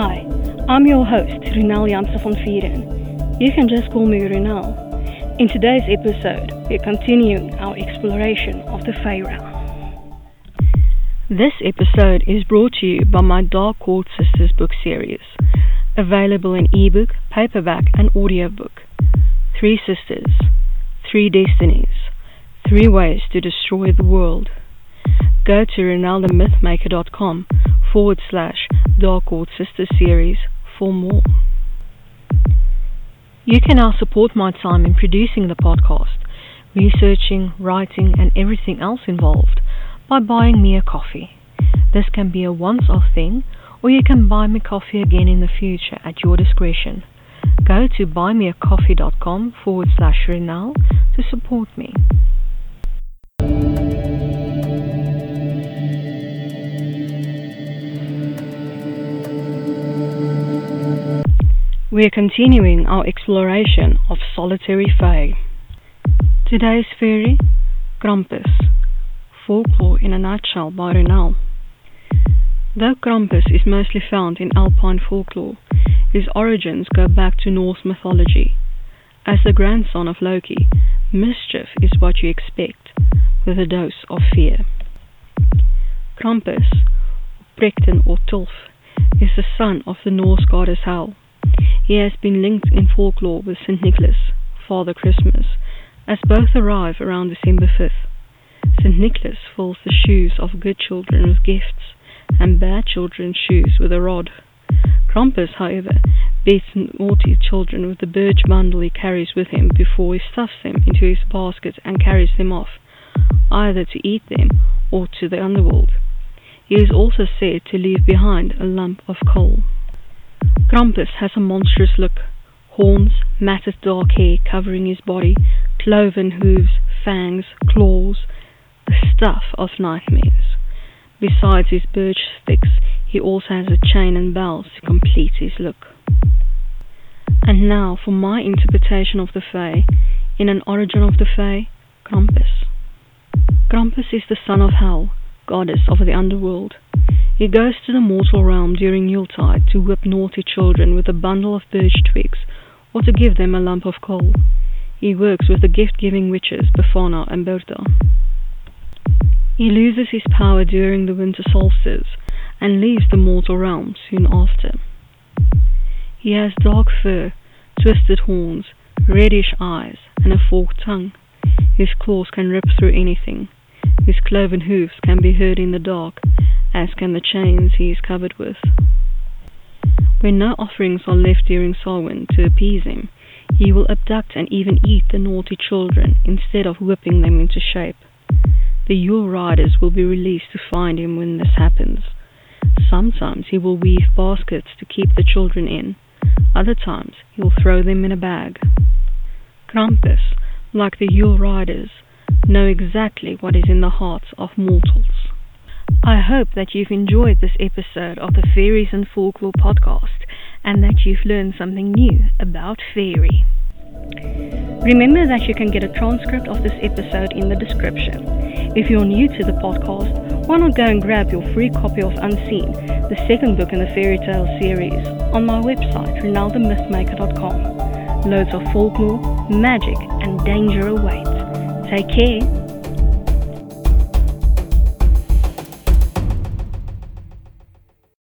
Hi, I'm your host, Ronel Janse van Vuuren. You can just call me Ronel. In today's episode, we're continuing our exploration of the realm. This episode is brought to you by my Dark Court Sisters book series, available in ebook, paperback, and audiobook. Three sisters, three destinies, three ways to destroy the world go to ronelthemythmaker.com forward slash Dark Court Sister Series for more. You can now support my time in producing the podcast, researching, writing, and everything else involved by buying me a coffee. This can be a once off thing, or you can buy me coffee again in the future at your discretion. Go to buymeacoffee.com forward slash Ronel to support me. We are continuing our exploration of solitary fae. Today's fairy, Krampus, folklore in a nutshell by Ronel. Though Krampus is mostly found in Alpine folklore, his origins go back to Norse mythology. As the grandson of Loki, mischief is what you expect, with a dose of fear. Krampus, Prekten or Tulf, is the son of the Norse goddess Hel. He has been linked in folklore with St. Nicholas, Father Christmas, as both arrive around December 5th. St. Nicholas fills the shoes of good children with gifts, and bad children's shoes with a rod. Krampus, however, beats naughty children with the birch bundle he carries with him before he stuffs them into his basket and carries them off, either to eat them or to the underworld. He is also said to leave behind a lump of coal. Krampus has a monstrous look. Horns, matted dark hair covering his body, cloven hooves, fangs, claws, the stuff of nightmares. Besides his birch sticks, he also has a chain and bells to complete his look. And now for my interpretation of the Fae, in an origin of the Fae, Krampus. Krampus is the son of Hel, goddess of the underworld. He goes to the mortal realm during Yuletide to whip naughty children with a bundle of birch twigs or to give them a lump of coal. He works with the gift-giving witches Befana and Berta. He loses his power during the winter solstice and leaves the mortal realm soon after. He has dark fur, twisted horns, reddish eyes, and a forked tongue. His claws can rip through anything. His cloven hoofs can be heard in the dark, as can the chains he is covered with. When no offerings are left during Samhain to appease him, he will abduct and even eat the naughty children instead of whipping them into shape. The Yule riders will be released to find him when this happens. Sometimes he will weave baskets to keep the children in. Other times he will throw them in a bag. Krampus, like the Yule riders, know exactly what is in the hearts of mortals. I hope that you've enjoyed this episode of the Fairies and Folklore podcast and that you've learned something new about fairy. Remember that you can get a transcript of this episode in the description. If you're new to the podcast, why not go and grab your free copy of Unseen, the second book in the fairy tale series, on my website, ronelthemythmaker.com. Loads of folklore, magic, and danger await. Take care